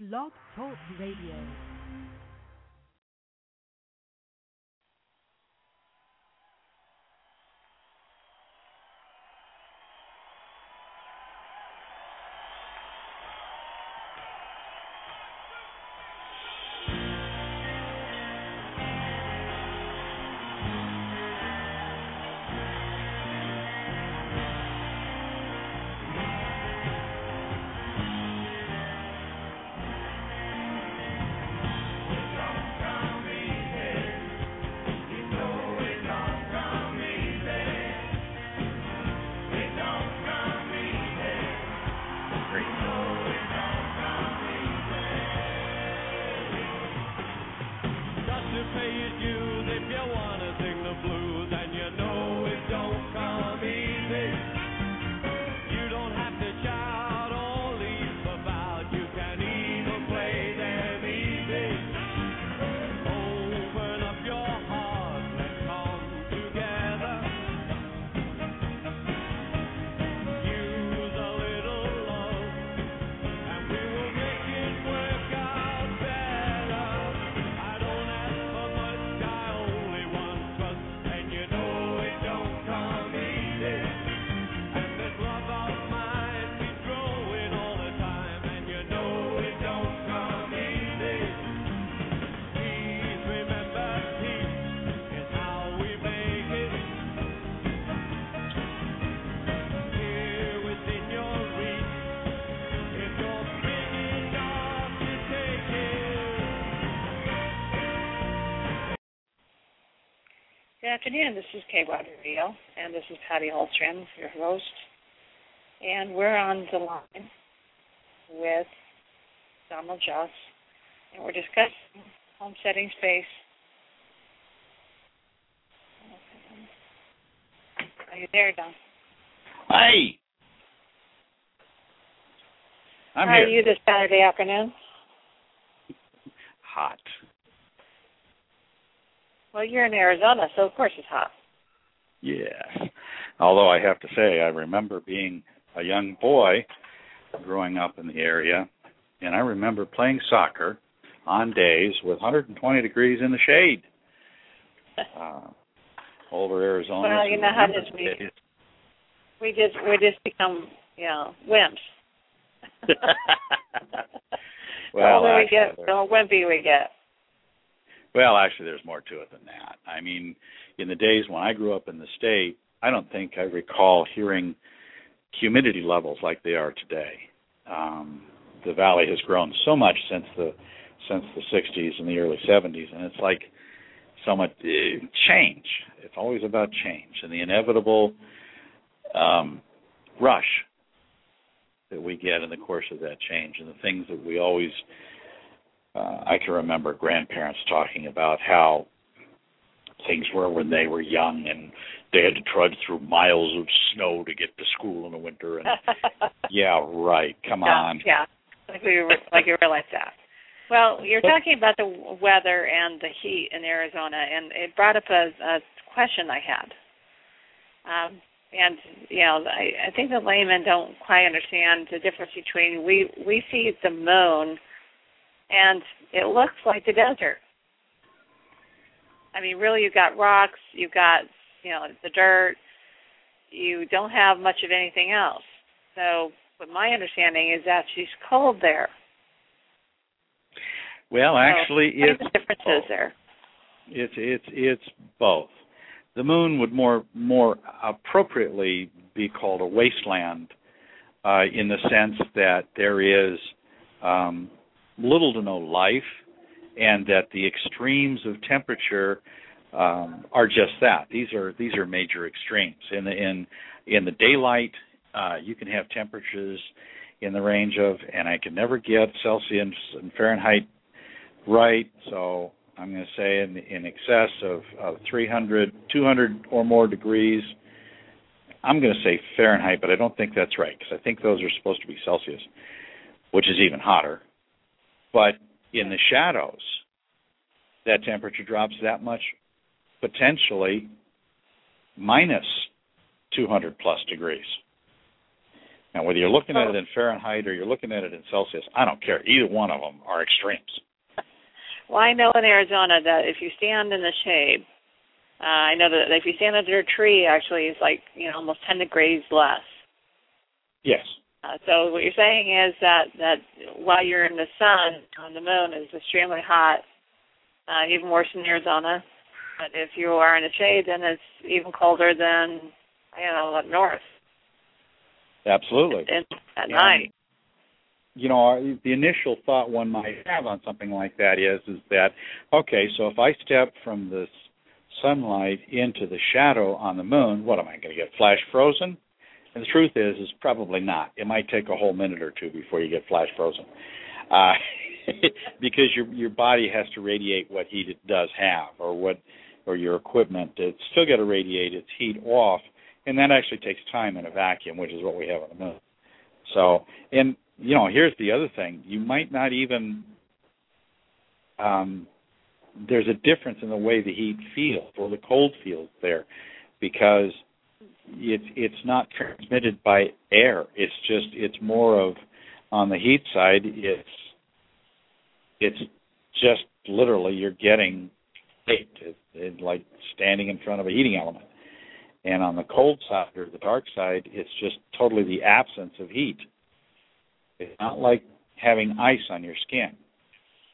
Blog Talk Radio. Afternoon. This is Kay Radio, and this is Patty Holstrom, your host. And we're on the line with Donald Jacques, and we're discussing homesteading space. Are you there, Don? Hi. I'm How here. are you this Saturday afternoon? Hot. Well, you're in Arizona, so of course it's hot. Yes. Although I have to say, I remember being a young boy growing up in the area, and I remember playing soccer on days with 120 degrees in the shade. Uh, over Arizona. Well, you know how is, we- Days. We just we just become you know wimps. well, the older we get, the more wimpy we get. Well, actually, there's more to it than that. I mean, in the days when I grew up in the state, I don't think I recall hearing humidity levels like they are today. Um, the valley has grown so much since the since the 60s and the early 70s, and it's like so much uh, change. It's always about change and the inevitable um, rush that we get in the course of that change, and the things that we always uh, I can remember grandparents talking about how things were when they were young and they had to trudge through miles of snow to get to school in the winter and yeah right come yeah, on Yeah, like we re- like you realize that. Well, you're talking about the weather and the heat in Arizona, and it brought up a, a question I had. Um, and you know, I, I think the laymen don't quite understand the difference between we we see the moon, and it looks like the desert. I mean, really, you've got rocks, you've got you know the dirt. You don't have much of anything else. So, but my understanding is that she's cold there. well actually so, it's the differences both. there? it's it's it's both the moon would more more appropriately be called a wasteland uh, in the sense that there is um, little to no life, and that the extremes of temperature um, are just that. These are these are major extremes. In the in in the daylight, uh, you can have temperatures in the range of, and I can never get Celsius and Fahrenheit right, so I'm going to say in in excess of, of 300, 200 or more degrees. I'm going to say Fahrenheit, but I don't think that's right because I think those are supposed to be Celsius, which is even hotter. But in the shadows, that temperature drops that much, potentially minus 200 plus degrees. Now, whether you're looking at it in Fahrenheit or you're looking at it in Celsius, I don't care. Either one of them are extremes. Well, I know in Arizona that if you stand in the shade, uh, I know that if you stand under a tree, actually, it's like you know almost 10 degrees less. Yes. Uh, so what you're saying is that that while you're in the sun on the moon is extremely hot, uh, even worse in Arizona. But if you are in the shade, then it's even colder than you know up north. Absolutely. And at And, night. You know, the initial thought one might have on something like that is is that okay, so if I step from the sunlight into the shadow on the moon, what am I going to get flash frozen? And the truth is, is probably not. It might take a whole minute or two before you get flash frozen, uh, because your your body has to radiate what heat it does have, or what, or your equipment. It's still got to radiate its heat off, and that actually takes time in a vacuum, which is what we have on the moon. So, and you know, here's the other thing: you might not even. Um, there's a difference in the way the heat feels or the cold feels there, because it's it's not transmitted by air. It's just it's more of on the heat side. It's it's just literally you're getting heat. Like standing in front of a heating element. And on the cold side or the dark side, it's just totally the absence of heat. It's not like having ice on your skin.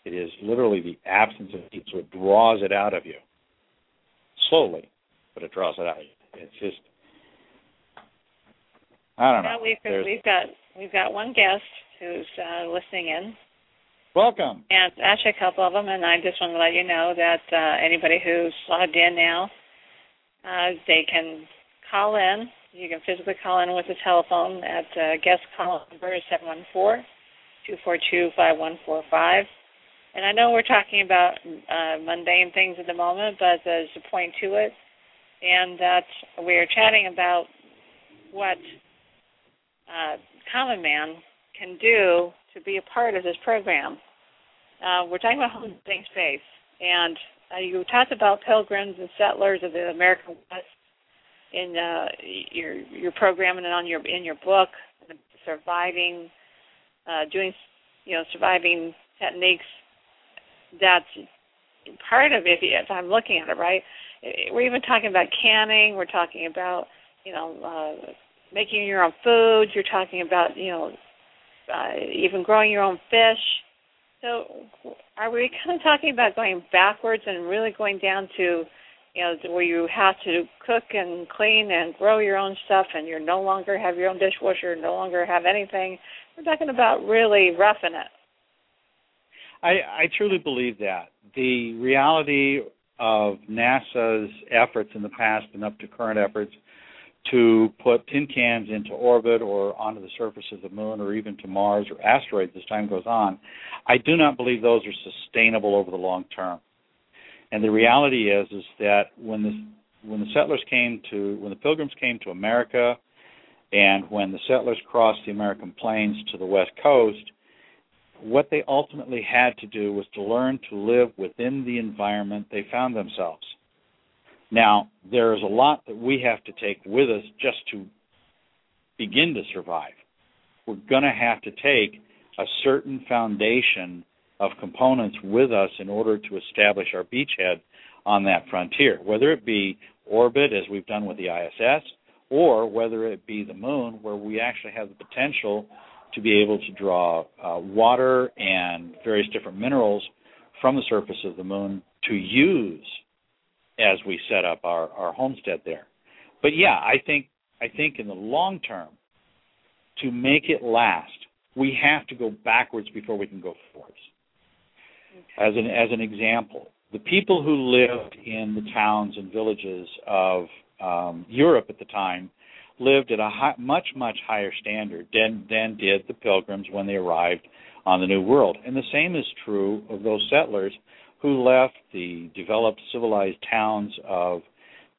It is literally the absence of heat, so it draws it out of you slowly, but it draws it out. It's just I don't know. Now we've There's- we've got we've got one guest who's uh, listening in, welcome. and actually a couple of them. And I just want to let you know that uh, anybody who's logged in now, uh, they can call in. You can physically call in with a telephone at uh, guest call number seven one four two four two five one four five. And I know we're talking about uh, mundane things at the moment, but there's a point to it, and that we're chatting about what uh, Common Man can do to be a part of this program. Uh, we're talking about homesteading space, and uh, you talked about pilgrims and settlers of the American West in uh, your your program and on your in your book, surviving, uh, doing you know surviving techniques. That's part of it. If I'm looking at it right, we're even talking about canning. We're talking about you know. Making your own foods. You're talking about, you know, uh, even growing your own fish. So, are we kind of talking about going backwards and really going down to, you know, where you have to cook and clean and grow your own stuff, and you no longer have your own dishwasher, no longer have anything? We're talking about really roughing it. I, I truly believe that. The reality of NASA's efforts in the past and up to current efforts to put tin cans into orbit or onto the surface of the moon or even to Mars or asteroids as time goes on, I do not believe those are sustainable over the long term. And the reality is is that when the when the settlers came to when the pilgrims came to America and when the settlers crossed the American plains to the west coast, what they ultimately had to do was to learn to live within the environment they found themselves. Now, there is a lot that we have to take with us just to begin to survive. We're going to have to take a certain foundation of components with us in order to establish our beachhead on that frontier, whether it be orbit, as we've done with the ISS, or whether it be the moon, where we actually have the potential to be able to draw uh, water and various different minerals from the surface of the moon to use as we set up our, our homestead there. But yeah, I think I think in the long term, to make it last, we have to go backwards before we can go forwards. As an as an example, the people who lived in the towns and villages of um, Europe at the time lived at a high, much much higher standard than than did the pilgrims when they arrived on the New World. And the same is true of those settlers who left the developed civilized towns of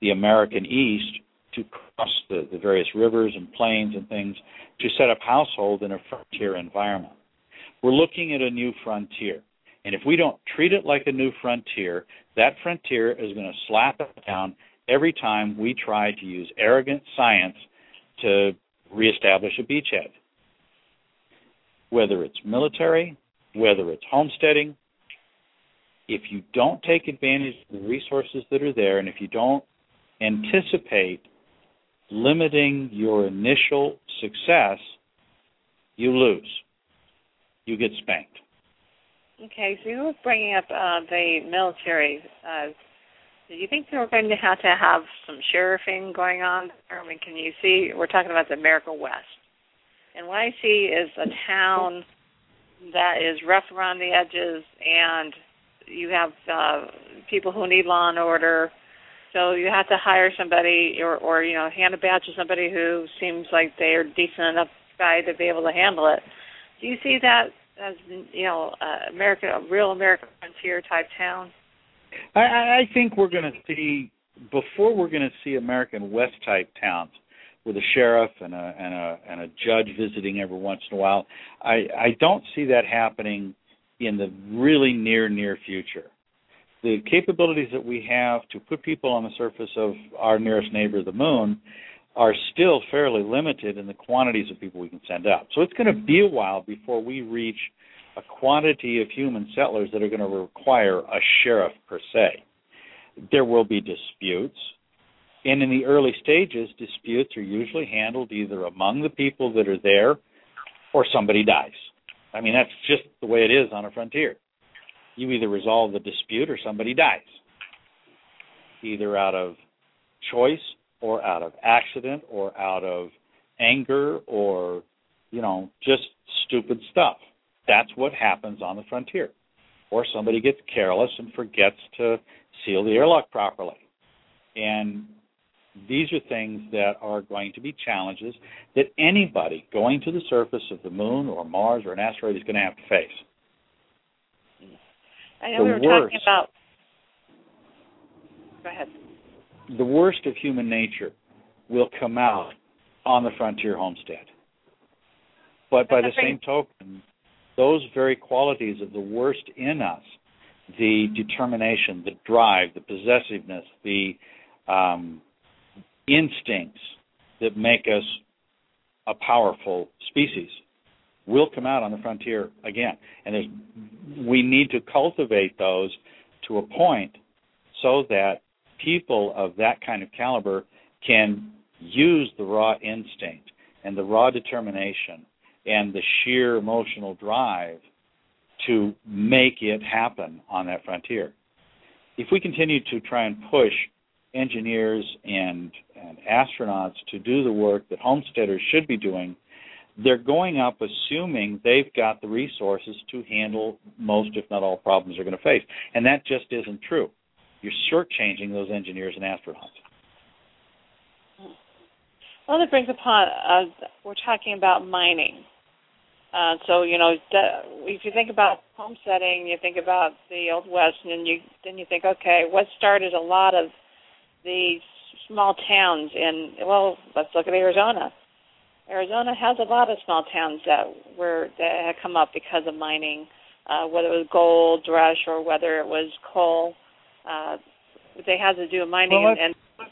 the American East to cross the, the various rivers and plains and things to set up household in a frontier environment. We're looking at a new frontier. And if we don't treat it like a new frontier, that frontier is going to slap us down every time we try to use arrogant science to reestablish a beachhead. Whether it's military, whether it's homesteading, if you don't take advantage of the resources that are there and if you don't anticipate limiting your initial success, you lose. You get spanked. Okay, so you were bringing up uh, the military. Uh, do you think we're going to have to have some sheriffing going on? I mean, can you see? We're talking about the America West, and what I see is a town that is rough around the edges, and you have uh, people who need law and order. So you have to hire somebody, or, or you know, hand a badge to somebody who seems like they are decent enough guy to be able to handle it. Do you see that as you know, uh, American, a real American frontier type town? I, I think we're going to see before we're going to see American West type towns with a sheriff and a and a and a judge visiting every once in a while. I I don't see that happening in the really near near future. The capabilities that we have to put people on the surface of our nearest neighbor, the moon, are still fairly limited in the quantities of people we can send out. So it's going to be a while before we reach a quantity of human settlers that are going to require a sheriff per se. There will be disputes, and in the early stages, disputes are usually handled either among the people that are there or somebody dies. I mean, that's just the way it is on a frontier. You either resolve the dispute or somebody dies, either out of choice or out of accident or out of anger or you know just stupid stuff. That's what happens on the frontier. Or somebody gets careless and forgets to seal the airlock properly. And these are things that are going to be challenges that anybody going to the surface of the moon or Mars or an asteroid is going to have to face. I know the we were worst, talking about. Go ahead the worst of human nature will come out on the frontier homestead. But by the same token, those very qualities of the worst in us, the determination, the drive, the possessiveness, the um, instincts that make us a powerful species, will come out on the frontier again. And we need to cultivate those to a point so that people of that kind of caliber can use the raw instinct and the raw determination and the sheer emotional drive to make it happen on that frontier. If we continue to try and push engineers and, and astronauts to do the work that homesteaders should be doing, they're going up assuming they've got the resources to handle most, if not all, problems they're going to face. And that just isn't true you're shortchanging those engineers and astronauts. Well, that brings upon uh, we're talking about mining. Uh, so you know, if you think about homesteading, you think about the old west, and then you then you think, okay, what started a lot of these small towns in? Well, let's look at Arizona. Arizona has a lot of small towns that were that had come up because of mining, uh, whether it was gold rush or whether it was coal uh, they had to do a mining well, and, and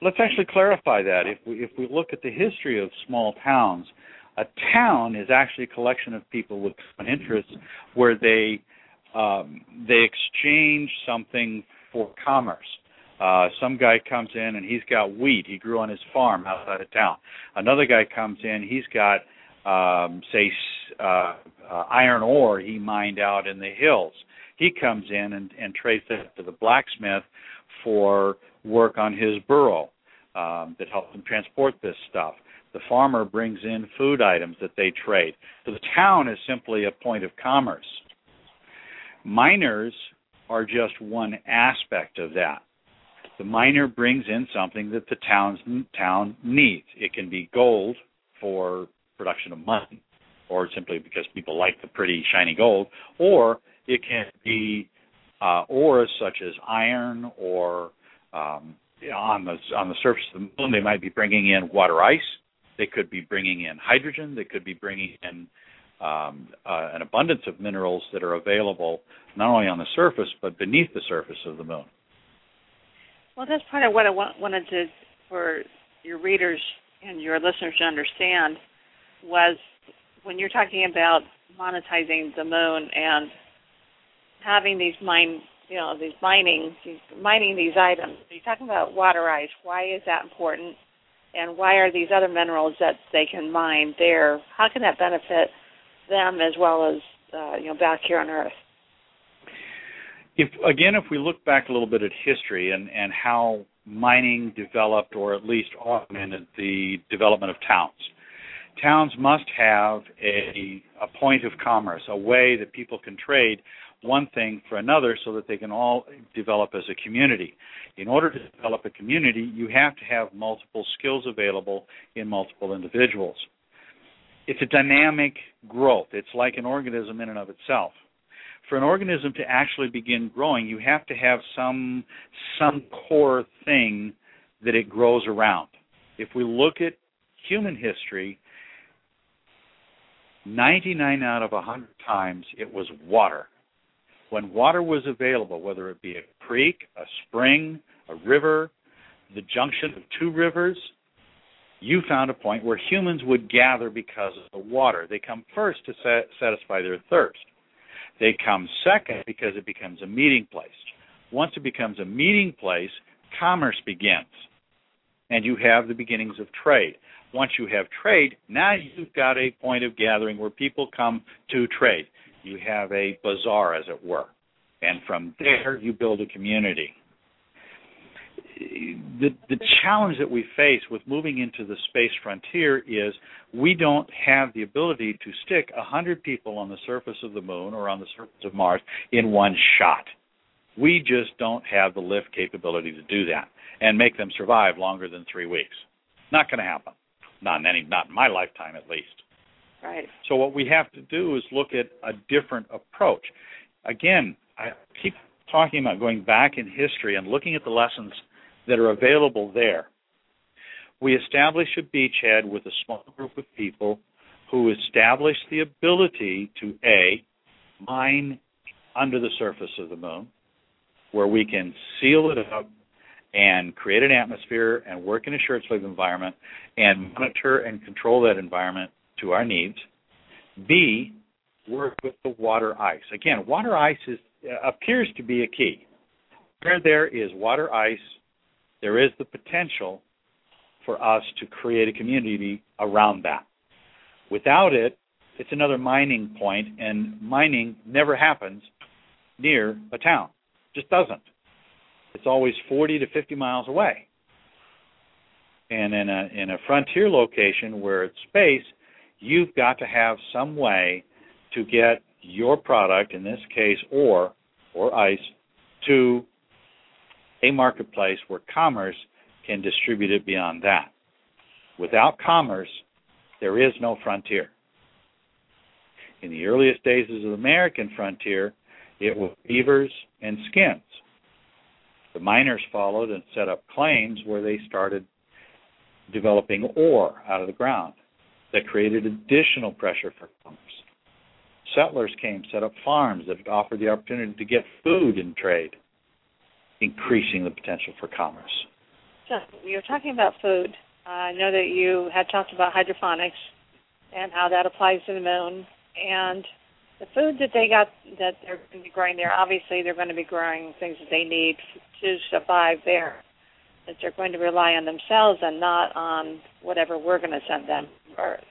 let's actually clarify that. If we if we look at the history of small towns, a town is actually a collection of people with common interests where they um, they exchange something for commerce. Uh, some guy comes in and he's got wheat he grew on his farm outside of town. Another guy comes in, he's got um, say uh, uh, iron ore he mined out in the hills he comes in and, and trades it to the blacksmith for work on his burro um, that helps him transport this stuff. The farmer brings in food items that they trade. So the town is simply a point of commerce. Miners are just one aspect of that. The miner brings in something that the town's town needs. It can be gold for production of money, or simply because people like the pretty shiny gold, or it can be uh, ores such as iron or um, on the on the surface of the moon they might be bringing in water ice. They could be bringing in hydrogen. They could be bringing in um, uh, an abundance of minerals that are available not only on the surface but beneath the surface of the moon. Well, that's part of what I want, wanted to for your readers and your listeners to understand was when you're talking about monetizing the moon and having these mine, you know, these mining, these, mining these items. You're talking about water ice. Why is that important? And why are these other minerals that they can mine there? How can that benefit them as well as uh, you know back here on Earth? If again, if we look back a little bit at history and and how mining developed, or at least augmented the development of towns. Towns must have a, a point of commerce, a way that people can trade one thing for another so that they can all develop as a community. In order to develop a community, you have to have multiple skills available in multiple individuals. It's a dynamic growth. It's like an organism in and of itself. For an organism to actually begin growing, you have to have some some core thing that it grows around. If we look at human history, 99 out of 100 times it was water when water was available, whether it be a creek, a spring, a river, the junction of two rivers, you found a point where humans would gather because of the water. They come first to satisfy their thirst. They come second because it becomes a meeting place. Once it becomes a meeting place, commerce begins. And you have the beginnings of trade. Once you have trade, now you've got a point of gathering where people come to trade. You have a bazaar, as it were. And from there, you build a community. The, the challenge that we face with moving into the space frontier is we don't have the ability to stick a 100 people on the surface of the moon or on the surface of Mars in one shot. We just don't have the lift capability to do that and make them survive longer than three weeks. Not going to happen. Not in any, not in my lifetime, at least. Right. So what we have to do is look at a different approach. Again, I keep talking about going back in history and looking at the lessons that are available there. We establish a beachhead with a small group of people who establish the ability to A, mine under the surface of the moon, where we can seal it up and create an atmosphere and work in a short sleeve environment and monitor and control that environment to our needs. B, work with the water ice. Again, water ice is, appears to be a key. Where there is water ice, there is the potential for us to create a community around that. Without it, it's another mining point, and mining never happens near a town. It Just doesn't. It's always 40 to 50 miles away. And in a in a frontier location where it's space, you've got to have some way to get your product, in this case ore or ice, to a marketplace where commerce can distribute it beyond that. Without commerce, there is no frontier. In the earliest days of the American frontier, it was beavers and skins. The miners followed and set up claims where they started developing ore out of the ground that created additional pressure for commerce. Settlers came, set up farms that offered the opportunity to get food in trade, increasing the potential for commerce. So you're talking about food. Uh, I know that you had talked about hydroponics and how that applies to the moon. And the food that they got that they're going to be growing there, obviously they're going to be growing things that they need to survive there. That they're going to rely on themselves and not on whatever we're going to send them. Earth.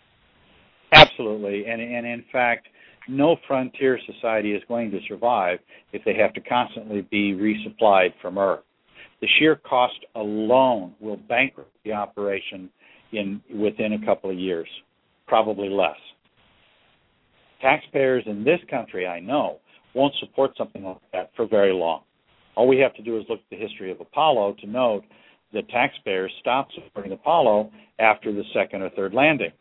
Absolutely, and and in fact, no frontier society is going to survive if they have to constantly be resupplied from Earth. The sheer cost alone will bankrupt the operation in within a couple of years, probably less. Taxpayers in this country, I know, won't support something like that for very long. All we have to do is look at the history of Apollo to note that taxpayers stopped supporting Apollo after the second or third landing.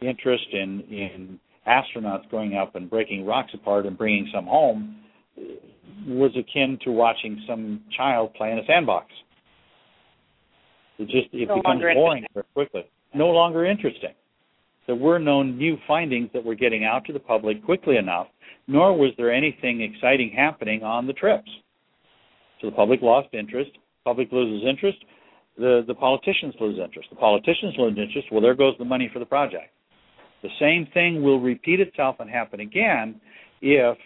Interest in in astronauts going up and breaking rocks apart and bringing some home was akin to watching some child play in a sandbox. It just it no becomes boring very quickly. No longer interesting. There were no new findings that were getting out to the public quickly enough, nor was there anything exciting happening on the trips. So the public lost interest. Public loses interest. the the politicians lose interest. The politicians lose interest. Well, there goes the money for the project. The same thing will repeat itself and happen again if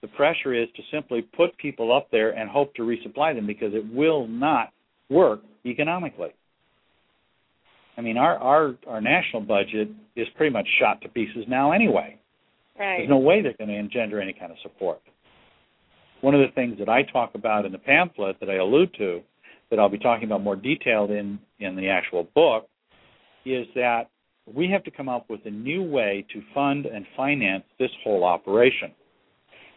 the pressure is to simply put people up there and hope to resupply them because it will not work economically. I mean, our our our national budget is pretty much shot to pieces now anyway. Right. There's no way they're going to engender any kind of support. One of the things that I talk about in the pamphlet that I allude to, that I'll be talking about more detailed in in the actual book, is that we have to come up with a new way to fund and finance this whole operation.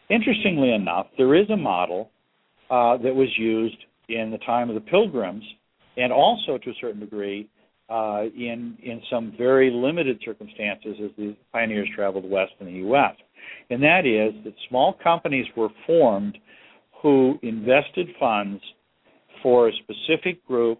Interestingly enough, there is a model uh, that was used in the time of the Pilgrims, and also to a certain degree uh, in in some very limited circumstances as the pioneers traveled west in the U.S. And that is that small companies were formed who invested funds for a specific group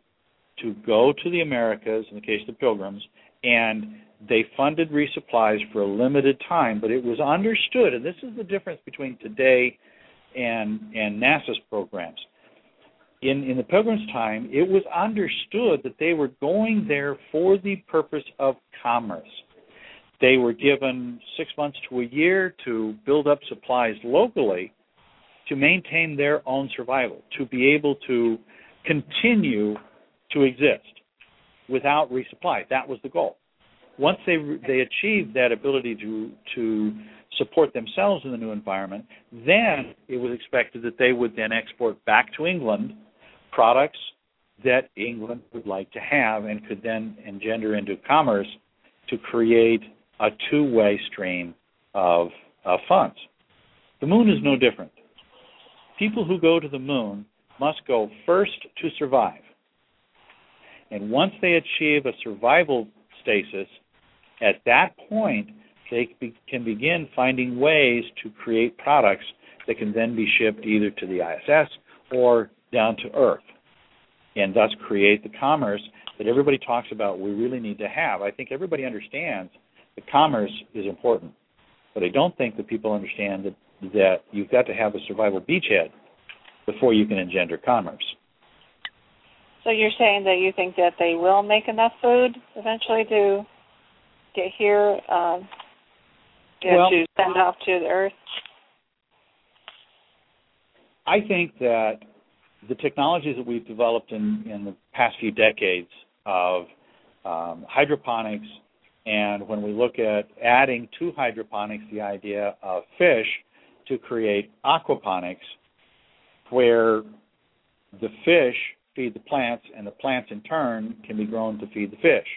to go to the Americas, in the case of the Pilgrims, and they funded resupplies for a limited time. But it was understood, and this is the difference between today and and NASA's programs in, in the Pilgrim's time, it was understood that they were going there for the purpose of commerce. They were given six months to a year to build up supplies locally to maintain their own survival, to be able to continue to exist without resupply. That was the goal. Once they they achieved that ability to to support themselves in the new environment, then it was expected that they would then export back to England products that England would like to have and could then engender into commerce to create a two way stream of, of funds. The moon is no different. People who go to the moon must go first to survive. And once they achieve a survival stasis, at that point, they can begin finding ways to create products that can then be shipped either to the ISS or down to earth and thus create the commerce that everybody talks about we really need to have. I think everybody understands that commerce is important, but I don't think that people understand that, that you've got to have a survival beachhead before you can engender commerce. So you're saying that you think that they will make enough food eventually to get here, um, well, to send off to the Earth? I think that the technologies that we've developed in, in the past few decades of um, hydroponics, and when we look at adding to hydroponics the idea of fish to create aquaponics, where the fish feed the plants and the plants in turn can be grown to feed the fish.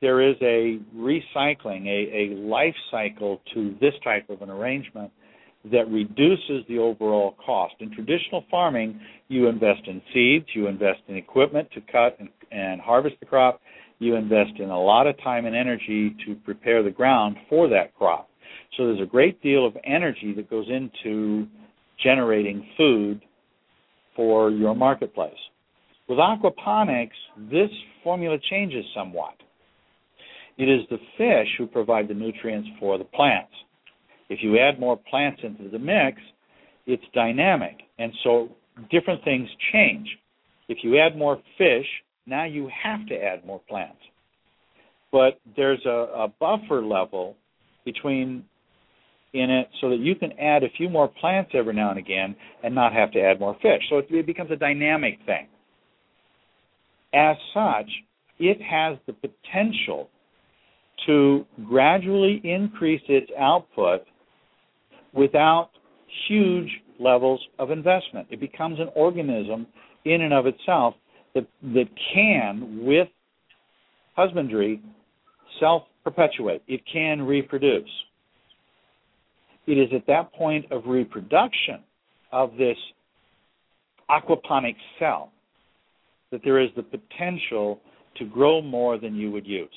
There is a recycling, a, a life cycle to this type of an arrangement that reduces the overall cost. In traditional farming, you invest in seeds, you invest in equipment to cut and, and harvest the crop, you invest in a lot of time and energy to prepare the ground for that crop. So there's a great deal of energy that goes into generating food for your marketplace. With aquaponics, this formula changes somewhat. It is the fish who provide the nutrients for the plants if you add more plants into the mix, it's dynamic. And so different things change. If you add more fish, now you have to add more plants. But there's a, a buffer level between in it so that you can add a few more plants every now and again and not have to add more fish. So it, becomes a dynamic thing. As such, it has the potential to gradually increase its output without huge levels of investment. It becomes an organism in and of itself that that can, with husbandry, self perpetuate. It can reproduce. It is at that point of reproduction of this aquaponic cell that there is the potential to grow more than you would use.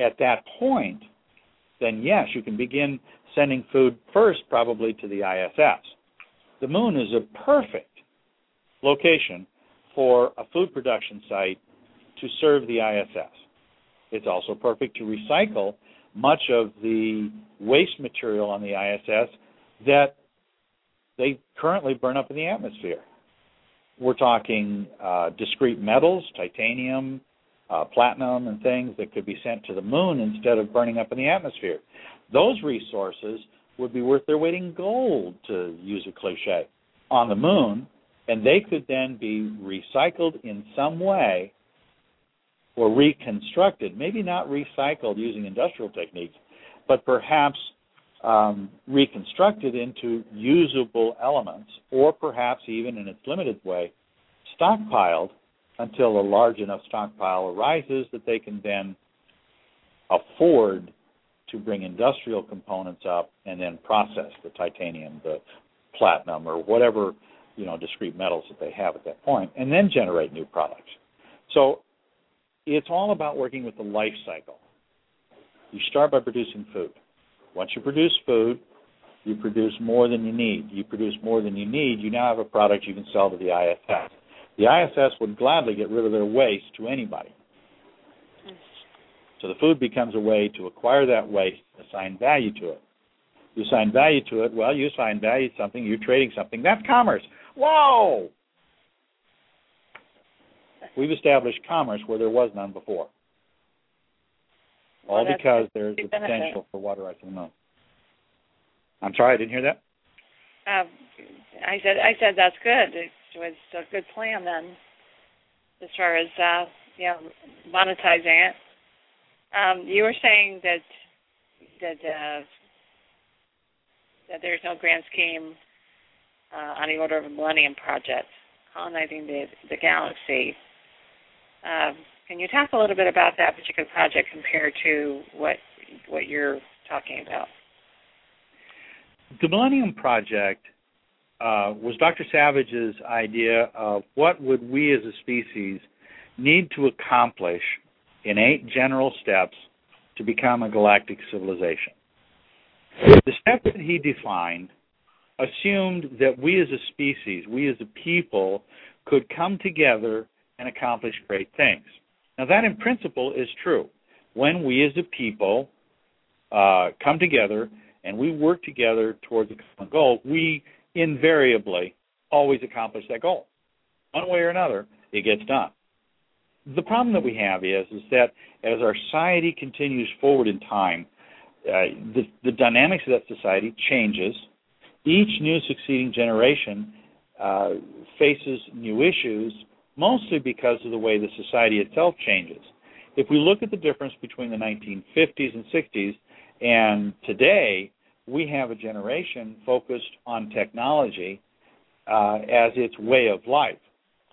At that point, then yes, you can begin sending food first probably to the ISS. The moon is a perfect location for a food production site to serve the ISS. It's also perfect to recycle much of the waste material on the ISS that they currently burn up in the atmosphere. we're talking uh, discrete metals, titanium, uh, platinum, and things that could be sent to the moon instead of burning up in the atmosphere. Those resources would be worth their weight in gold, to use a cliche, on the moon, and they could then be recycled in some way or reconstructed. Maybe not recycled using industrial techniques, but perhaps um, reconstructed into usable elements, or perhaps even in its limited way, stockpiled until a large enough stockpile arises that they can then afford to bring industrial components up and then process the titanium, the platinum, or whatever you know discrete metals that they have at that point, and then generate new products. So it's all about working with the life cycle. You start by producing food. Once you produce food, you produce more than you need. You produce more than you need, you now have a product you can sell to the ISS. The ISS would gladly get rid of their waste to anybody. So the food becomes a way to acquire that waste, assign value to it. You assign value to it, well, you assign value to something, you're trading something. That's commerce. Whoa! We've established commerce where there was none before. All Well, because there's the benefit. potential for water rights on the moon. I'm sorry, I didn't hear that. Um, I said I said that's good. It was a good plan then, as far as uh, you know, monetizing it. Um, you were saying that that uh, that there's no grand scheme uh, on the order of a Millennium Project colonizing the the galaxy. Um, can you talk a little bit about that particular project compared to what what you're talking about? The Millennium Project uh, was Dr. Savage's idea of what would we as a species need to accomplish in eight general steps to become a galactic civilization. The steps that he defined assumed that we as a species, we as a people, could come together and accomplish great things. Now, that in principle is true. When we as a people uh, come together and we work together towards a common goal, we invariably always accomplish that goal. One way or another, it gets done. The problem that we have is is that as our society continues forward in time, uh, the, the dynamics of that society changes. Each new succeeding generation uh, faces new issues, mostly because of the way the society itself changes. If we look at the difference between the 1950s and 60s and today, we have a generation focused on technology uh, as its way of life.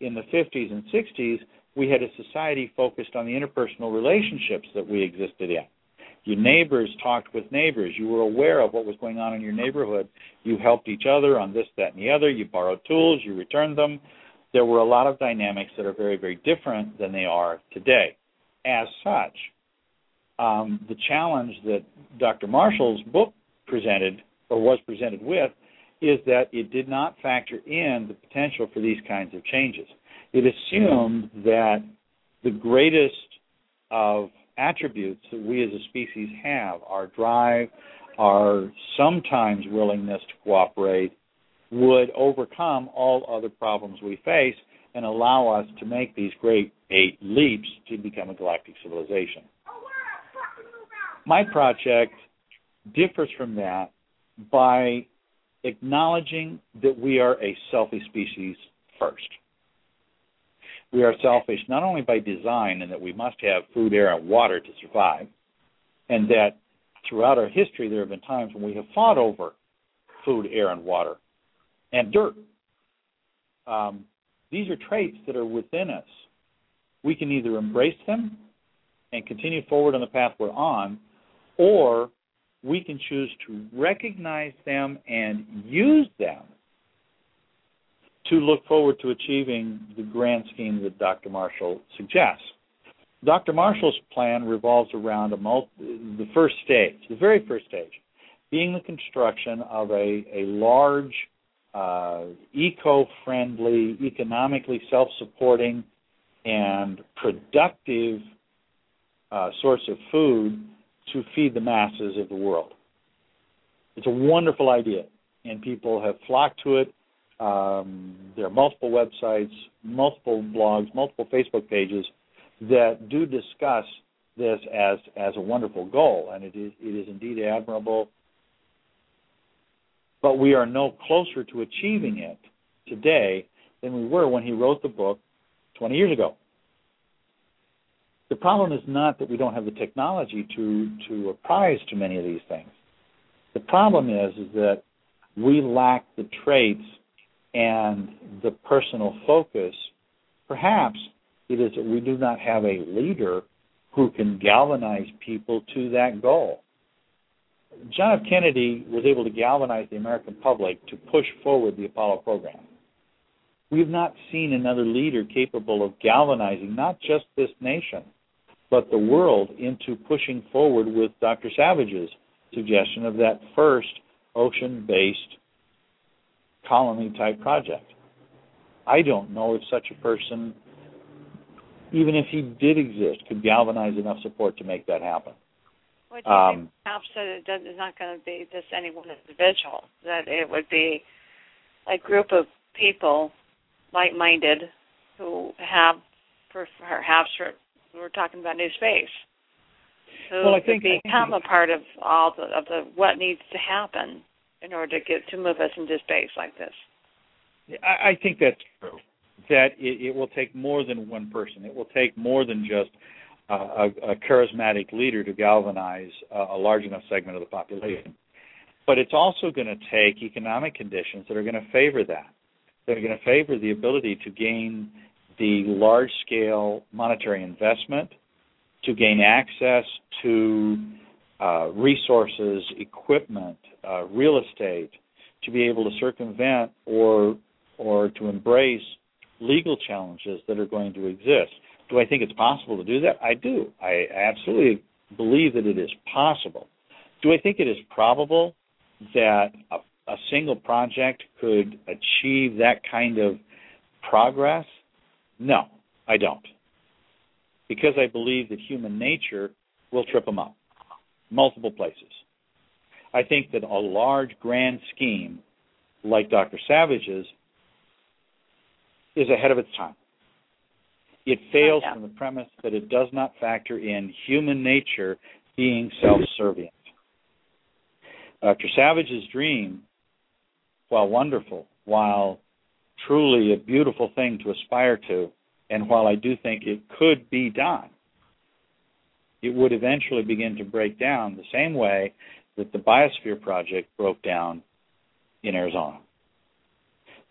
In the 50s and 60s, we had a society focused on the interpersonal relationships that we existed in. Your neighbors talked with neighbors. You were aware of what was going on in your neighborhood. You helped each other on this, that, and the other. You borrowed tools. You returned them. There were a lot of dynamics that are very, very different than they are today. As such, um, the challenge that Dr. Marshall's book presented or was presented with is that it did not factor in the potential for these kinds of changes. It assumed that the greatest of attributes that we as a species have, our drive, our sometimes willingness to cooperate, would overcome all other problems we face and allow us to make these great eight leaps to become a galactic civilization. My project differs from that by acknowledging that we are a selfish species first. We are selfish not only by design and that we must have food, air, and water to survive, and that throughout our history there have been times when we have fought over food, air, and water, and dirt. Um, these are traits that are within us. We can either embrace them and continue forward on the path we're on, or we can choose to recognize them and use them to look forward to achieving the grand scheme that Dr. Marshall suggests. Dr. Marshall's plan revolves around multi, the first stage, the very first stage, being the construction of a, a large, uh, eco friendly, economically self supporting, and productive uh, source of food to feed the masses of the world. It's a wonderful idea, and people have flocked to it Um, there are multiple websites, multiple blogs, multiple Facebook pages that do discuss this as as a wonderful goal, and it is it is indeed admirable. But we are no closer to achieving it today than we were when he wrote the book 20 years ago. The problem is not that we don't have the technology to to apprise to many of these things. The problem is is that we lack the traits and the personal focus. Perhaps it is that we do not have a leader who can galvanize people to that goal. John F. Kennedy was able to galvanize the American public to push forward the Apollo program. We've not seen another leader capable of galvanizing not just this nation, but the world into pushing forward with Dr. Savage's suggestion of that first ocean based colony type project. I don't know if such a person, even if he did exist, could galvanize enough support to make that happen. Do you um, think perhaps that it does, it's not going to be just any one individual, that it would be a group of people like minded who have perhaps we're talking about new space who well, I think, become I think a part of all the of the what needs to happen in order to get to move us into space like this. I, I think that's true. That it, it will take more than one person. It will take more than just a, a charismatic leader to galvanize a, large enough segment of the population. But it's also going to take economic conditions that are going to favor that. They're going to favor the ability to gain the large scale monetary investment, to gain access to uh, resources, equipment, uh, real estate, to be able to circumvent or or to embrace legal challenges that are going to exist. Do I think it's possible to do that? I do. I absolutely believe that it is possible. Do I think it is probable that a, a single project could achieve that kind of progress? No, I don't. Because I believe that human nature will trip them up multiple places. I think that a large grand scheme like Dr. Savage's is ahead of its time. It fails oh, from the premise that it does not factor in human nature being self serving. Dr. Savage's dream, while wonderful, while truly a beautiful thing to aspire to, and while I do think it could be done, it would eventually begin to break down the same way that the Biosphere Project broke down in Arizona.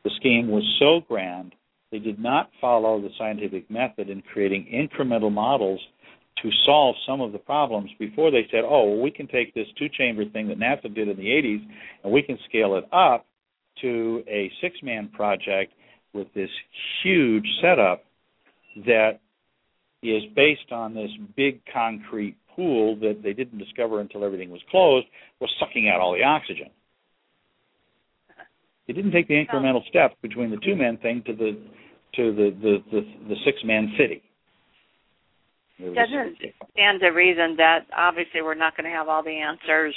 The scheme was so grand, they did not follow the scientific method in creating incremental models to solve some of the problems before they said, oh, well, we can take this two chamber thing that NASA did in the 80s and we can scale it up to a six man project with this huge setup that is based on this big concrete pool that they didn't discover until everything was closed was sucking out all the oxygen. They didn't take the incremental steps between the two man thing to the to the the the, the six man city. Doesn't stand to reason that obviously we're not going to have all the answers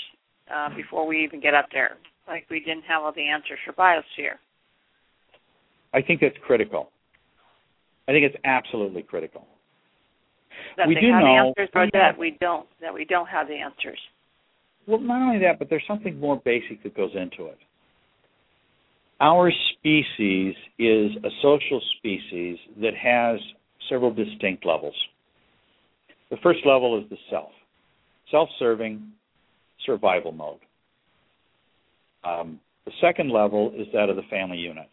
uh, before we even get up there, like we didn't have all the answers for biosphere. I think that's critical. I think it's absolutely critical that we they do have know the answers or that we don't that we don't have the answers. Well, not only that, but there's something more basic that goes into it. Our species is a social species that has several distinct levels. The first level is the self, self-serving survival mode. Um, the second level is that of the family unit.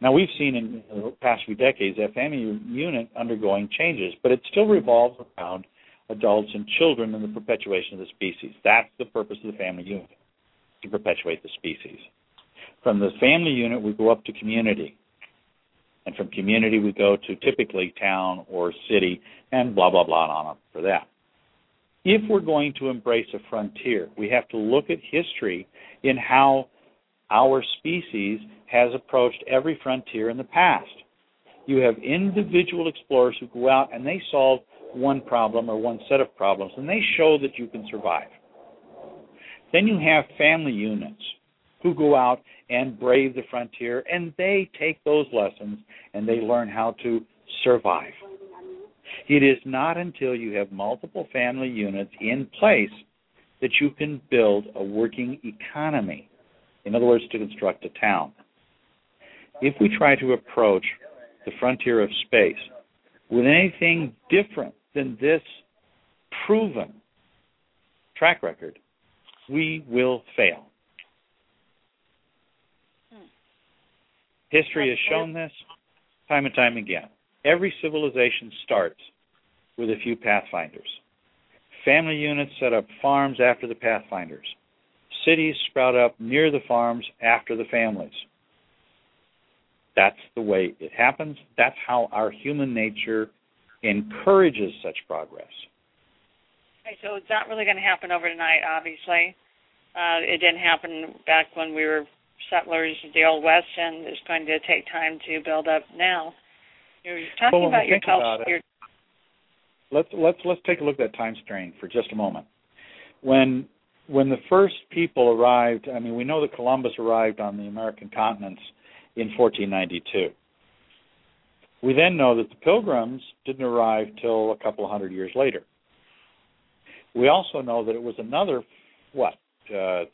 Now, we've seen in the past few decades that family unit undergoing changes, but it still revolves around adults and children and the perpetuation of the species. That's the purpose of the family unit, to perpetuate the species. From the family unit, we go up to community. And from community, we go to typically town or city, and blah, blah, blah, on up for that. If we're going to embrace a frontier, we have to look at history in how our species has approached every frontier in the past. You have individual explorers who go out and they solve one problem or one set of problems and they show that you can survive. Then you have family units who go out and brave the frontier and they take those lessons and they learn how to survive. It is not until you have multiple family units in place that you can build a working economy. In other words, to construct a town. If we try to approach the frontier of space with anything different than this proven track record, we will fail. History has shown this time and time again. Every civilization starts with a few pathfinders. Family units set up farms after the pathfinders. Cities sprout up near the farms after the families. That's the way it happens. That's how our human nature encourages such progress. Okay, so it's not really going to happen overnight, obviously. Uh, it didn't happen back when we were settlers of the Old West, and it's going to take time to build up now. You're talking well, about your culture. your let's let's let's take a look at that time strain for just a moment. When when the first people arrived, I mean, we know that Columbus arrived on the American continents in 1492. We then know that the Pilgrims didn't arrive till a couple of hundred years later. We also know that it was another what uh,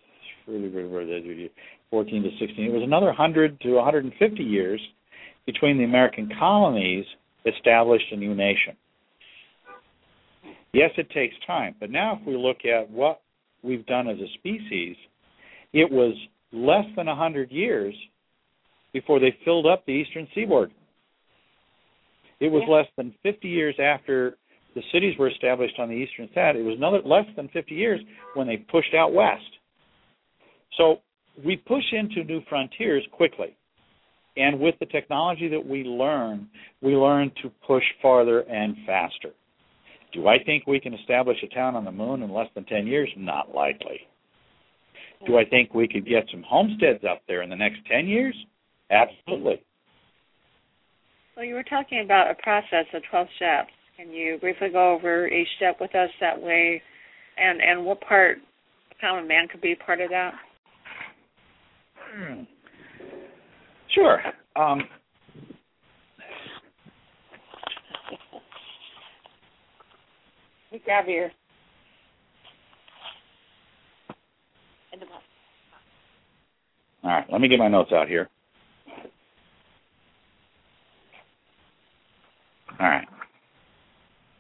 14 to 16. It was another 100 to 150 years between the American colonies established a new nation. Yes, it takes time, but now if we look at what we've done as a species, it was less than 100 years before they filled up the eastern seaboard. It was less than 50 years after the cities were established on the eastern side. It was another less than 50 years when they pushed out west. So we push into new frontiers quickly. And with the technology that we learn, we learn to push farther and faster. Do I think we can establish a town on the moon in less than 10 years? Not likely. Do I think we could get some homesteads up there in the next 10 years? Absolutely. Well, you were talking about a process of 12 steps. Can you briefly go over each step with us that way, and and what part common man could be part of that? Sure. Um, grab your. all right, let me get my notes out here. All right.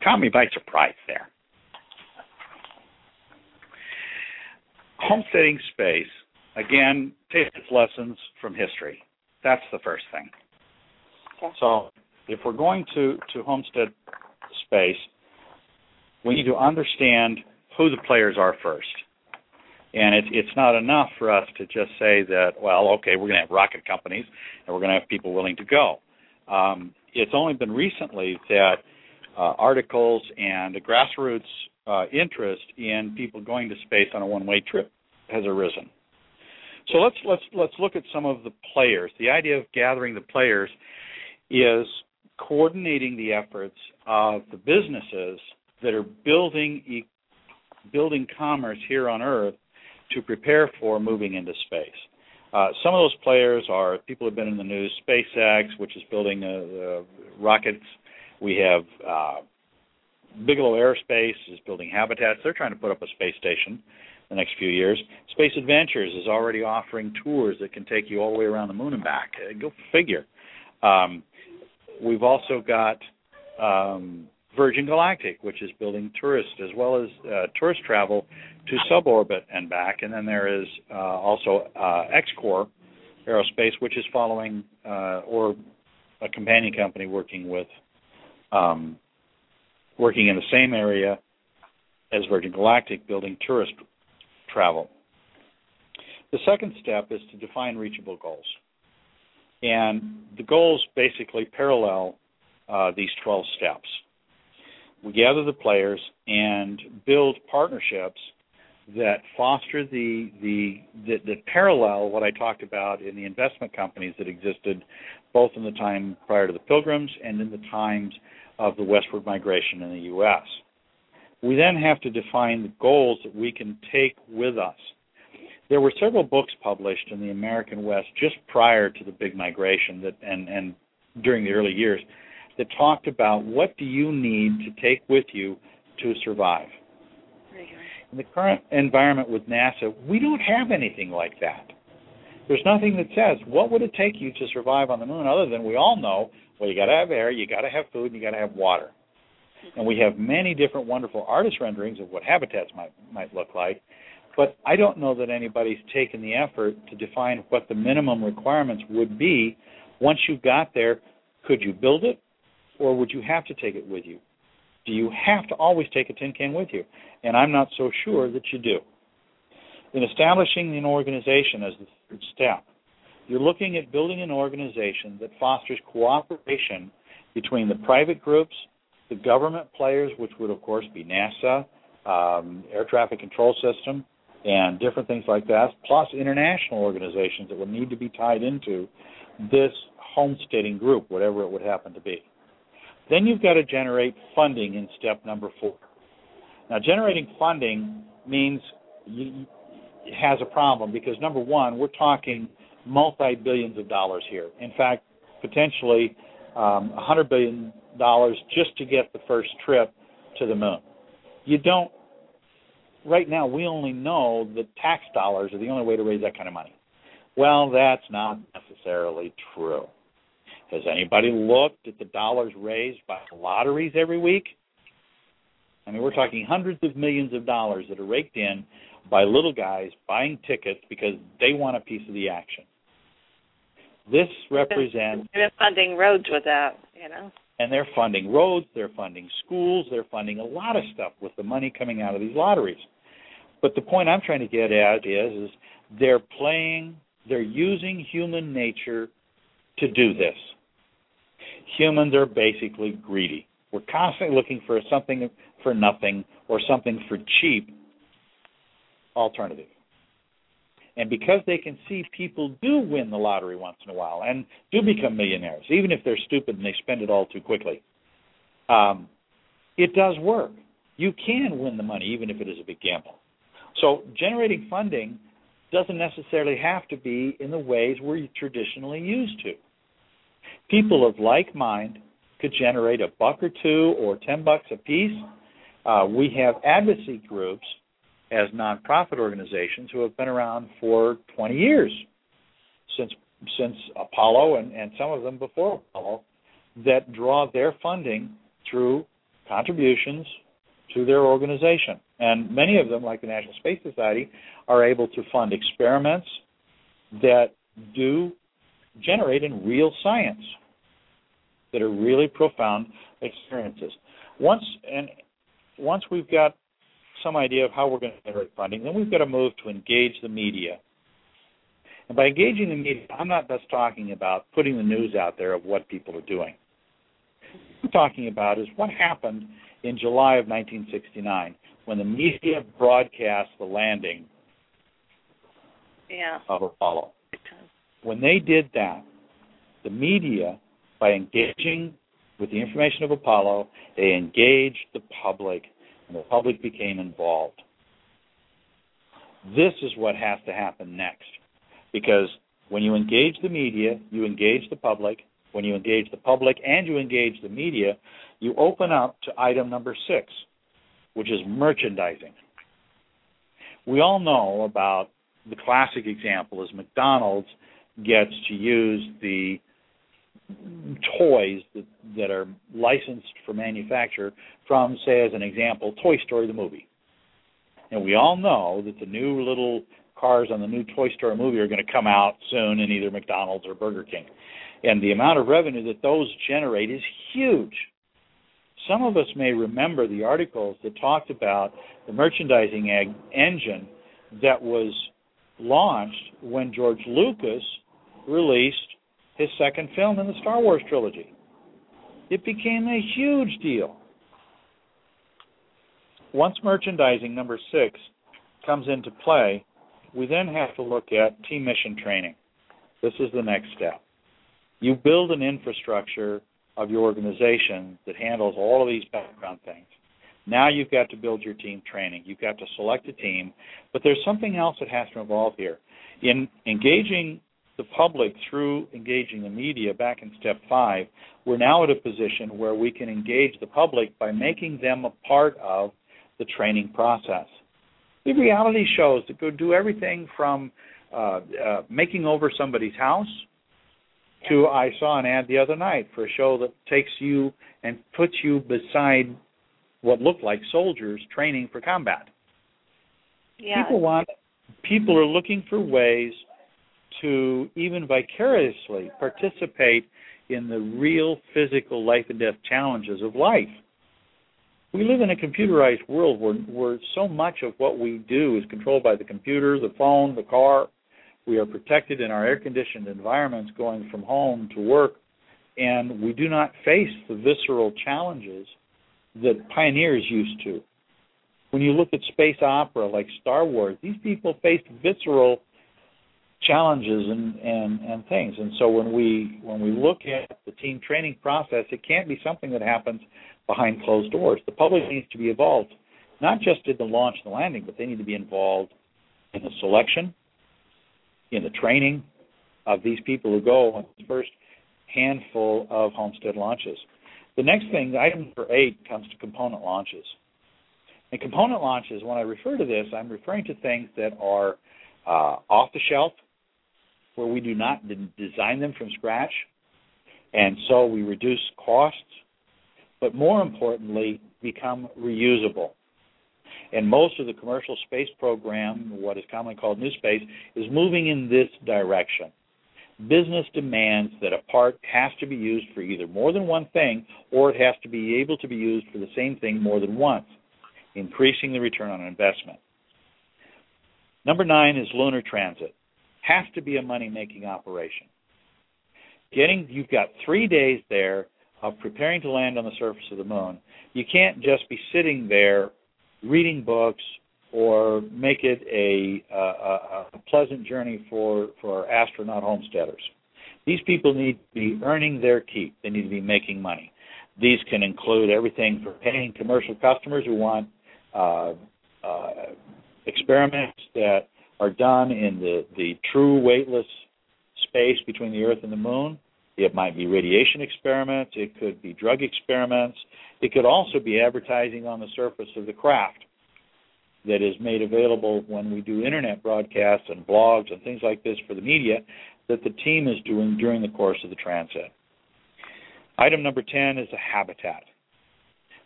Caught me by surprise there. Homesteading space, again, take its lessons from history. That's the first thing. Okay. So, if we're going to, to homestead space, we need to understand who the players are first. And it, it's not enough for us to just say that, well, okay, we're going to have rocket companies and we're going to have people willing to go. Um, it's only been recently that uh, articles and a grassroots uh, interest in people going to space on a one-way trip has arisen. So let's let's let's look at some of the players. The idea of gathering the players is coordinating the efforts of the businesses that are building e- building commerce here on Earth to prepare for moving into space. Uh, some of those players are people who've been in the news. SpaceX, which is building uh, uh, rockets. We have uh, Bigelow Aerospace is building habitats. They're trying to put up a space station the next few years. Space Adventures is already offering tours that can take you all the way around the moon and back. Uh, go figure. Um, we've also got um, Virgin Galactic, which is building tourists as well as uh, tourist travel to suborbit and back. And then there is uh, also uh, XCOR Aerospace, which is following uh, or a companion company working with um, working in the same area as Virgin Galactic, building tourist travel. The second step is to define reachable goals. And the goals basically parallel uh, these 12 steps. We gather the players and build partnerships that foster the the that, that parallel what I talked about in the investment companies that existed both in the time prior to the Pilgrims and in the times of the westward migration in the U.S. We then have to define the goals that we can take with us. there were several books published in the American West just prior to the big migration that and and during the early years that talked about what do you need to take with you to survive. In the current environment with NASA, we don't have anything like that. There's nothing that says what would it take you to survive on the moon other than we all know well you got to have air, you got to have food, and you got to have water. And we have many different wonderful artist renderings of what habitats might might look like, but I don't know that anybody's taken the effort to define what the minimum requirements would be once you got there. Could you build it, or would you have to take it with you? Do you have to always take a tin can with you? And I'm not so sure that you do. In establishing an organization as the third step, you're looking at building an organization that fosters cooperation between the private groups, the government players, which would of course be NASA, um, air traffic control system, and different things like that, plus international organizations that would need to be tied into this homesteading group, whatever it would happen to be. Then you've got to generate funding in step number four. Now, generating funding means you, has a problem because number one, we're talking multi billions of dollars here. In fact, potentially um, $100 billion just to get the first trip to the moon. You don't, right now, we only know that tax dollars are the only way to raise that kind of money. Well, that's not necessarily true. Has anybody looked at the dollars raised by lotteries every week? I mean, we're talking hundreds of millions of dollars that are raked in by little guys buying tickets because they want a piece of the action. This represents. They're funding roads with that, you know. And they're funding roads, they're funding schools, they're funding a lot of stuff with the money coming out of these lotteries. But the point I'm trying to get at is, is they're playing, they're using human nature to do this. Humans are basically greedy. We're constantly looking for something for nothing or something for cheap alternative. And because they can see people do win the lottery once in a while and do become millionaires, even if they're stupid and they spend it all too quickly, um, it does work. You can win the money even if it is a big gamble. So generating funding doesn't necessarily have to be in the ways we're traditionally used to. People of like mind could generate a buck or two or ten bucks a piece. Uh, we have advocacy groups as nonprofit organizations who have been around for 20 years since since Apollo and, and some of them before Apollo that draw their funding through contributions to their organization. And many of them, like the National Space Society, are able to fund experiments that do generate in real science that are really profound experiences. Once and once we've got some idea of how we're going to generate funding. Then we've got to move to engage the media. And by engaging the media, I'm not just talking about putting the news out there of what people are doing. What I'm talking about is what happened in July of 1969 when the media broadcast the landing yeah. of Apollo. When they did that, the media, by engaging with the information of Apollo, they engaged the public and the public became involved. This is what has to happen next. Because when you engage the media, you engage the public. When you engage the public and you engage the media, you open up to item number six, which is merchandising. We all know about the classic example is McDonald's gets to use the toys that, that are licensed for manufacture from, say, as an example, Toy Story the movie. And we all know that the new little cars on the new Toy Story movie are going to come out soon in either McDonald's or Burger King. And the amount of revenue that those generate is huge. Some of us may remember the articles that talked about the merchandising ag- engine that was launched when George Lucas released his second film in the Star Wars trilogy. It became a huge deal. Once merchandising number six comes into play, we then have to look at team mission training. This is the next step. You build an infrastructure of your organization that handles all of these background things. Now you've got to build your team training. You've got to select a team. But there's something else that has to involve here. In engaging the public through engaging the media back in step five, we're now at a position where we can engage the public by making them a part of the training process. The reality shows that go do everything from uh, uh, making over somebody's house to I saw an ad the other night for a show that takes you and puts you beside what looked like soldiers training for combat. Yeah. People want people are looking for ways to even vicariously participate in the real physical life and death challenges of life. We live in a computerized world where, where so much of what we do is controlled by the computer, the phone, the car. We are protected in our air conditioned environments going from home to work, and we do not face the visceral challenges that pioneers used to. When you look at space opera like Star Wars, these people faced visceral challenges and, and, and things. And so when we when we look at the team training process, it can't be something that happens behind closed doors. The public needs to be involved, not just in the launch and the landing, but they need to be involved in the selection, in the training of these people who go on the first handful of homestead launches. The next thing, item number eight, comes to component launches. And component launches, when I refer to this, I'm referring to things that are uh, off the shelf, where we do not design them from scratch, and so we reduce costs, but more importantly, become reusable. And most of the commercial space program, what is commonly called New Space, is moving in this direction business demands that a part has to be used for either more than one thing or it has to be able to be used for the same thing more than once, increasing the return on investment. Number nine is lunar transit. Has to be a money making operation. Getting you've got three days there of preparing to land on the surface of the moon. You can't just be sitting there reading books or make it a, a, a pleasant journey for, for astronaut homesteaders. These people need to be earning their keep. They need to be making money. These can include everything from paying commercial customers who want uh, uh, experiments that are done in the, the true weightless space between the Earth and the Moon. It might be radiation experiments. It could be drug experiments. It could also be advertising on the surface of the craft that is made available when we do internet broadcasts and blogs and things like this for the media that the team is doing during the course of the transit. Item number 10 is a habitat.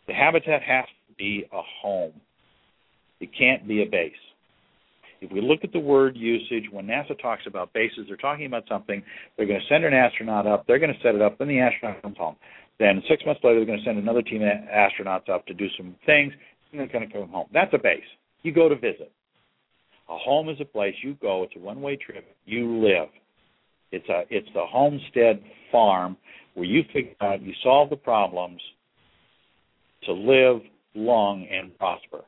The habitat has to be a home. It can't be a base. If we look at the word usage, when NASA talks about bases, they're talking about something. They're going to send an astronaut up. They're going to set it up. Then the astronaut comes home. Then six months later, they're going to send another team of astronauts up to do some things. And they're going to come home. That's a base you go to visit. A home is a place you go. It's a one-way trip. You live. It's a it's the homestead farm where you figure out you solve the problems to live long and prosper.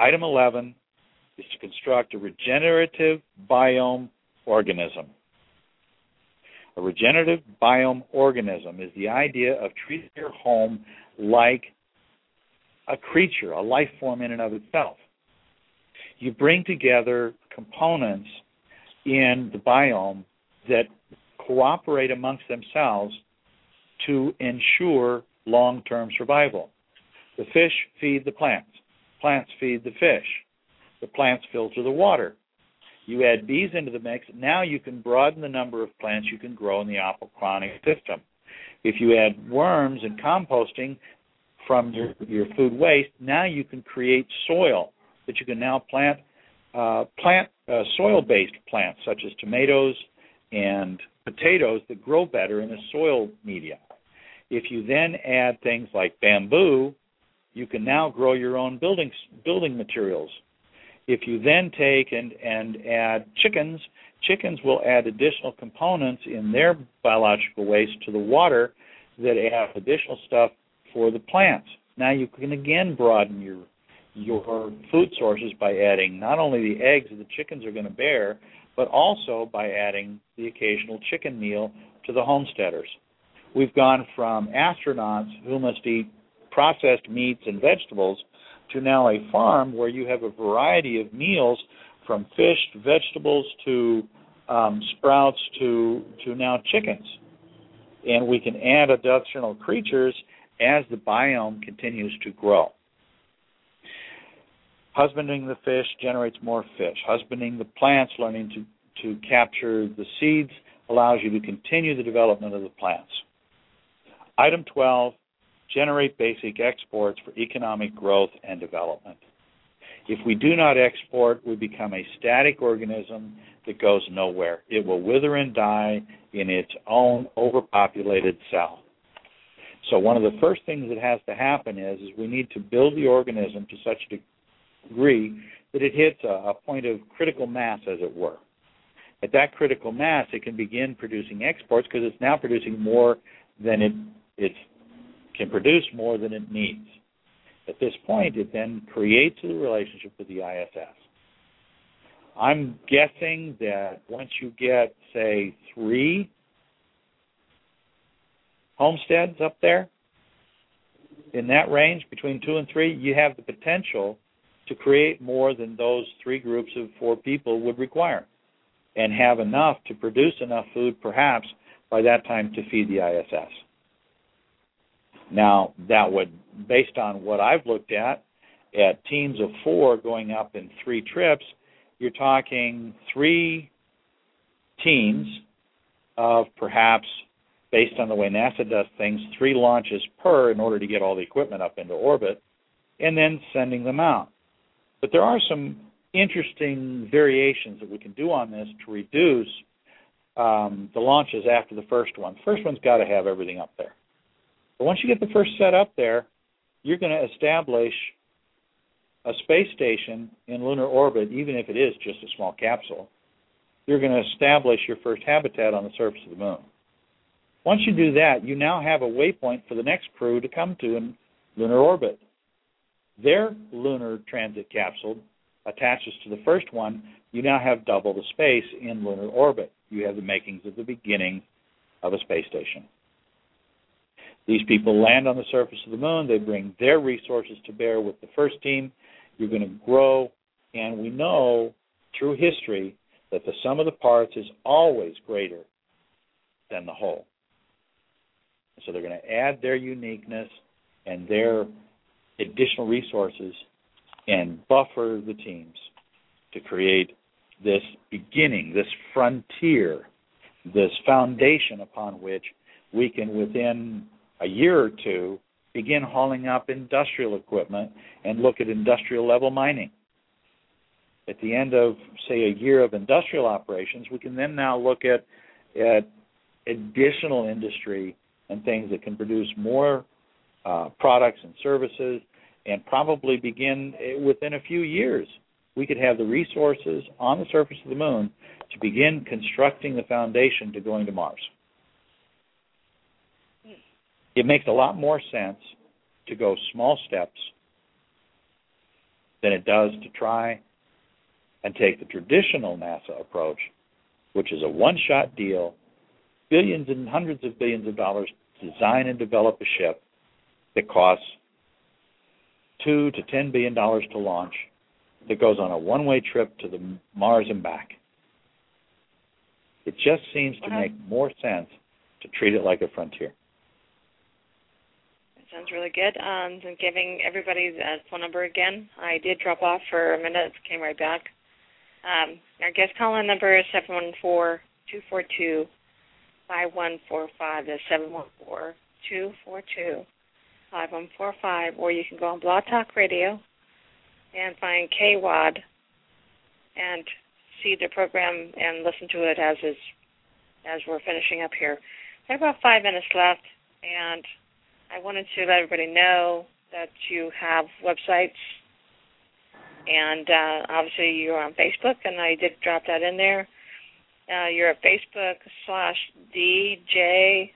Item 11 is to construct a regenerative biome organism. A regenerative biome organism is the idea of treating your home like a creature, a life form in and of itself. You bring together components in the biome that cooperate amongst themselves to ensure long term survival. The fish feed the plants, plants feed the fish, the plants filter the water. You add bees into the mix, now you can broaden the number of plants you can grow in the aquaponic system. If you add worms and composting, from your, your food waste, now you can create soil that you can now plant uh, plant uh, soil-based plants such as tomatoes and potatoes that grow better in a soil media. If you then add things like bamboo, you can now grow your own building building materials. If you then take and, and add chickens, chickens will add additional components in their biological waste to the water that add additional stuff for the plants. Now you can again broaden your your food sources by adding not only the eggs that the chickens are going to bear, but also by adding the occasional chicken meal to the homesteaders. We've gone from astronauts who must eat processed meats and vegetables to now a farm where you have a variety of meals from fish, vegetables to um, sprouts to to now chickens, and we can add additional creatures as the biome continues to grow. Husbanding the fish generates more fish. Husbanding the plants, learning to to capture the seeds, allows you to continue the development of the plants. Item 12 generate basic exports for economic growth and development. If we do not export, we become a static organism that goes nowhere. It will wither and die in its own overpopulated cell. So one of the first things that has to happen is, is we need to build the organism to such a degree that it hits a, a point of critical mass, as it were. At that critical mass, it can begin producing exports because it's now producing more than it it can produce more than it needs. At this point, it then creates a relationship with the ISS. I'm guessing that once you get, say, three homesteads up there, in that range, between two and three, you have the potential to create more than those three groups of four people would require and have enough to produce enough food, perhaps, by that time to feed the ISS. Now, that would, based on what I've looked at, at teams of four going up in three trips, you're talking three teams of perhaps, based on the way NASA does things, three launches per in order to get all the equipment up into orbit, and then sending them out. But there are some interesting variations that we can do on this to reduce um, the launches after the first one. The first one's got to have everything up there. But once you get the first set up there, you're going to establish a space station in lunar orbit, even if it is just a small capsule. You're going to establish your first habitat on the surface of the moon. Once you do that, you now have a waypoint for the next crew to come to in lunar orbit. Their lunar transit capsule attaches to the first one. You now have double the space in lunar orbit. You have the makings of the beginning of a space station. These people land on the surface of the moon. They bring their resources to bear with the first team. You're going to grow. And we know through history that the sum of the parts is always greater than the whole. So they're going to add their uniqueness and their additional resources and buffer the teams to create this beginning, this frontier, this foundation upon which we can, within a year or two, begin hauling up industrial equipment and look at industrial level mining. At the end of, say, a year of industrial operations, we can then now look at at additional industry and things that can produce more uh, products and services, and probably begin eh, within a few years. We could have the resources on the surface of the moon to begin constructing the foundation to going to Mars it makes a lot more sense to go small steps than it does to try and take the traditional NASA approach, which is a one shot deal, billions and hundreds of billions of dollars to design and develop a ship that costs two to ten billion dollars to launch that goes on a one way trip to the Mars and back. It just seems to uh-huh. make more sense to treat it like a frontier. Sounds really good. Um, and giving everybody's uh, phone number again. I did drop off for a minute, came right back. Um, our guest call-in number is seven one four two four two five one four five. That's seven one four two four two five one four five. Or you can go on Blog Talk Radio and find KWAD and see the program and listen to it as is as we're finishing up here. We have about five minutes left, and I wanted to let everybody know that you have websites, and uh, obviously you're on Facebook, and I did drop that in there. Uh, you're at Facebook slash DJ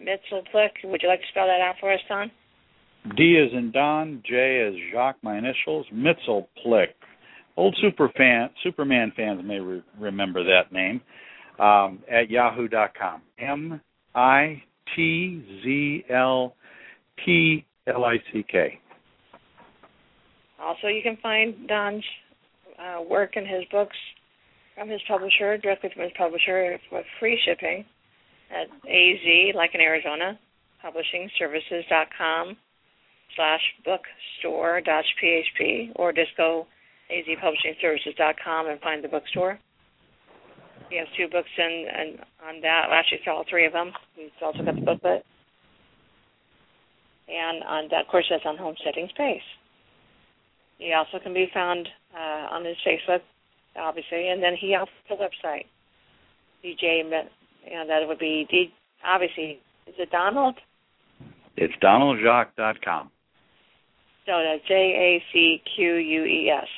Mitzelplick. Would you like to spell that out for us, Don? D is in Don, J is Jacques, my initials, Mitzelplick. Old super fan, Superman fans may re- remember that name um, at yahoo.com. M I T Z L T L I C K. Also, you can find Don's uh, work and his books from his publisher, directly from his publisher, with free shipping at AZ, like in Arizona, publishingservices.com slash bookstore dash php, or just go azpublishingservices.com and find the bookstore. He has two books in and on that. Well, actually, it's all three of them. He's also got the booklet. And on that, course, that's on Homesteading Space. He also can be found uh, on his Facebook, obviously, and then he also has a website, DJ, and that would be D. Obviously, is it Donald? It's donaldjacques.com. So that's J A C Q U E S.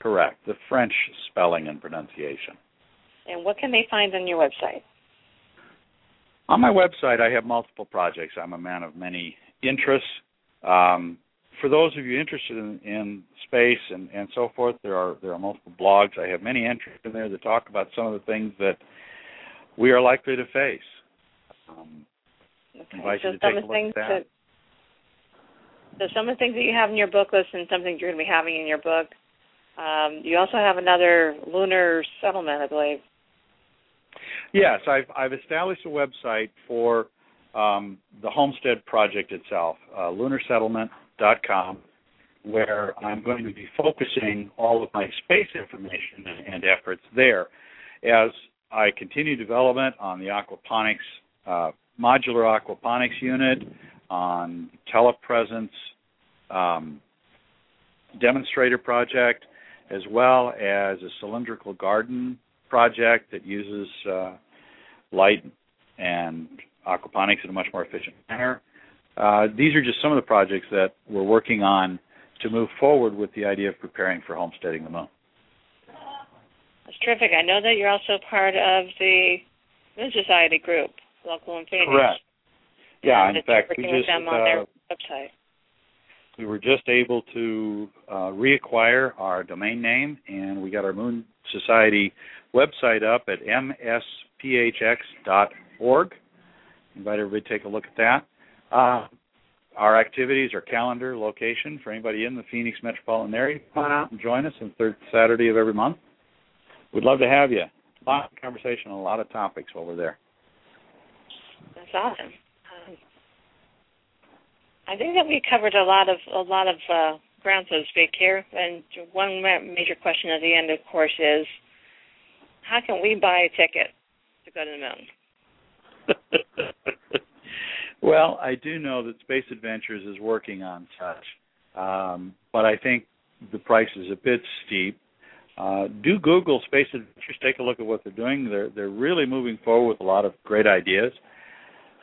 Correct. The French spelling and pronunciation. And what can they find on your website? On my website, I have multiple projects. I'm a man of many interests. Um, for those of you interested in, in space and, and so forth, there are there are multiple blogs. I have many entries in there that talk about some of the things that we are likely to face. Um, Okay. so some of the things at that. so some of the things that you have in your book list and some things you're going to be having in your book. Um, you also have another lunar settlement, I believe. Yes, I've I've established a website for um, the homestead project itself, uh, lunarsettlement.com, where I'm going to be focusing all of my space information and, efforts there. As I continue development on the aquaponics uh, modular aquaponics unit, on telepresence um, demonstrator project, as well as a cylindrical garden project that uses uh, light and aquaponics in a much more efficient manner. Uh, these are just some of the projects that we're working on to move forward with the idea of preparing for homesteading the moon. That's terrific. I know that you're also part of the Moon Society group, local in Phoenix. Correct. Yeah, in fact, we just them on uh, their website. we were just able to uh, reacquire our domain name, and we got our Moon Society website up at msphx.org. Invite everybody to take a look at that. Uh, our activities, our calendar, location for anybody in the Phoenix metropolitan area, come on out and join us on third Saturday of every month. We'd love to have you. A lot of conversation on a lot of topics while we're there. That's awesome. Um, I think that we covered a lot of a lot of uh, ground, so to speak, here. And one ma- major question at the end, of course, is how can we buy a ticket to go to the moon? well, I do know that Space Adventures is working on such, um, but I think the price is a bit steep. Uh, do Google Space Adventures. Take a look at what they're doing. They're they're really moving forward with a lot of great ideas.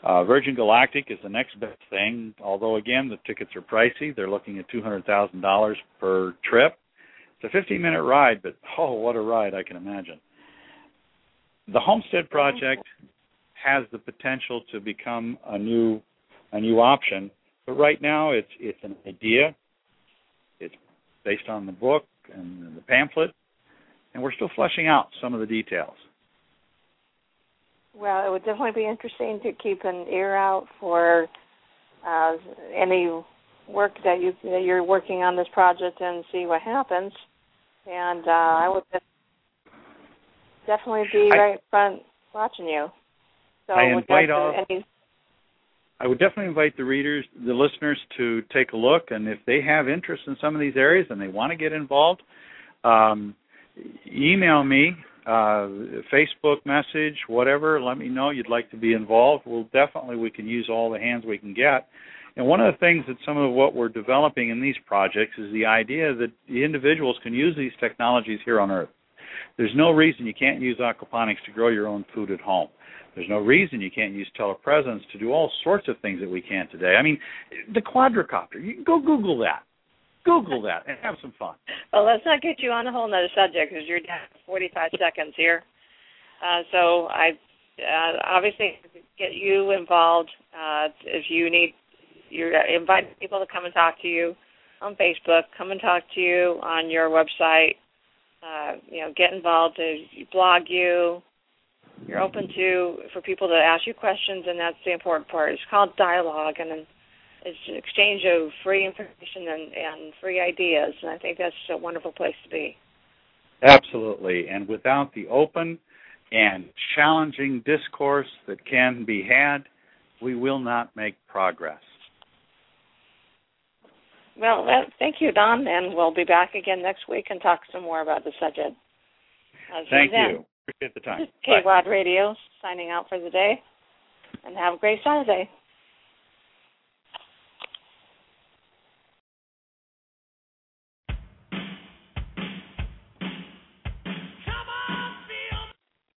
Uh, Virgin Galactic is the next best thing. Although again, the tickets are pricey. They're looking at two hundred thousand dollars per trip. It's a fifteen minute ride, but oh, what a ride! I can imagine. The Homestead Project has the potential to become a new a new option, but right now it's it's an idea. It's based on the book and the pamphlet, and we're still fleshing out some of the details. Well, it would definitely be interesting to keep an ear out for uh, any work that you that you're working on this project and see what happens. And uh, I would just definitely be I- right front watching you. So I would invite all- any I would definitely invite the readers, the listeners, to take a look, and if they have interest in some of these areas and they want to get involved, um, email me, uh, Facebook message, whatever. Let me know you'd like to be involved. We'll definitely we can use all the hands we can get. And one of the things that some of what we're developing in these projects is the idea that the individuals can use these technologies here on Earth. There's no reason you can't use aquaponics to grow your own food at home. There's no reason you can't use telepresence to do all sorts of things that we can today. I mean, the quadricopter. You go Google that. Google that and have some fun. Well, let's not get you on a whole nother subject because you're down to 45 seconds here. Uh, so I uh, obviously get you involved. Uh, if you need, you're inviting people to come and talk to you on Facebook. Come and talk to you on your website. Uh, you know, get involved. To blog you. you're open to for people to ask you questions, and that's the important part. It's called dialogue, and it's an exchange of free information and, and free ideas, and I think that's a wonderful place to be. Absolutely. And without the open and challenging discourse that can be had, we will not make progress. Well, that, thank you, Don, and we'll be back again next week and talk some more about the subject. Thank then. you. Appreciate the time. K Bye. Radio signing out for the day, and have a great Saturday.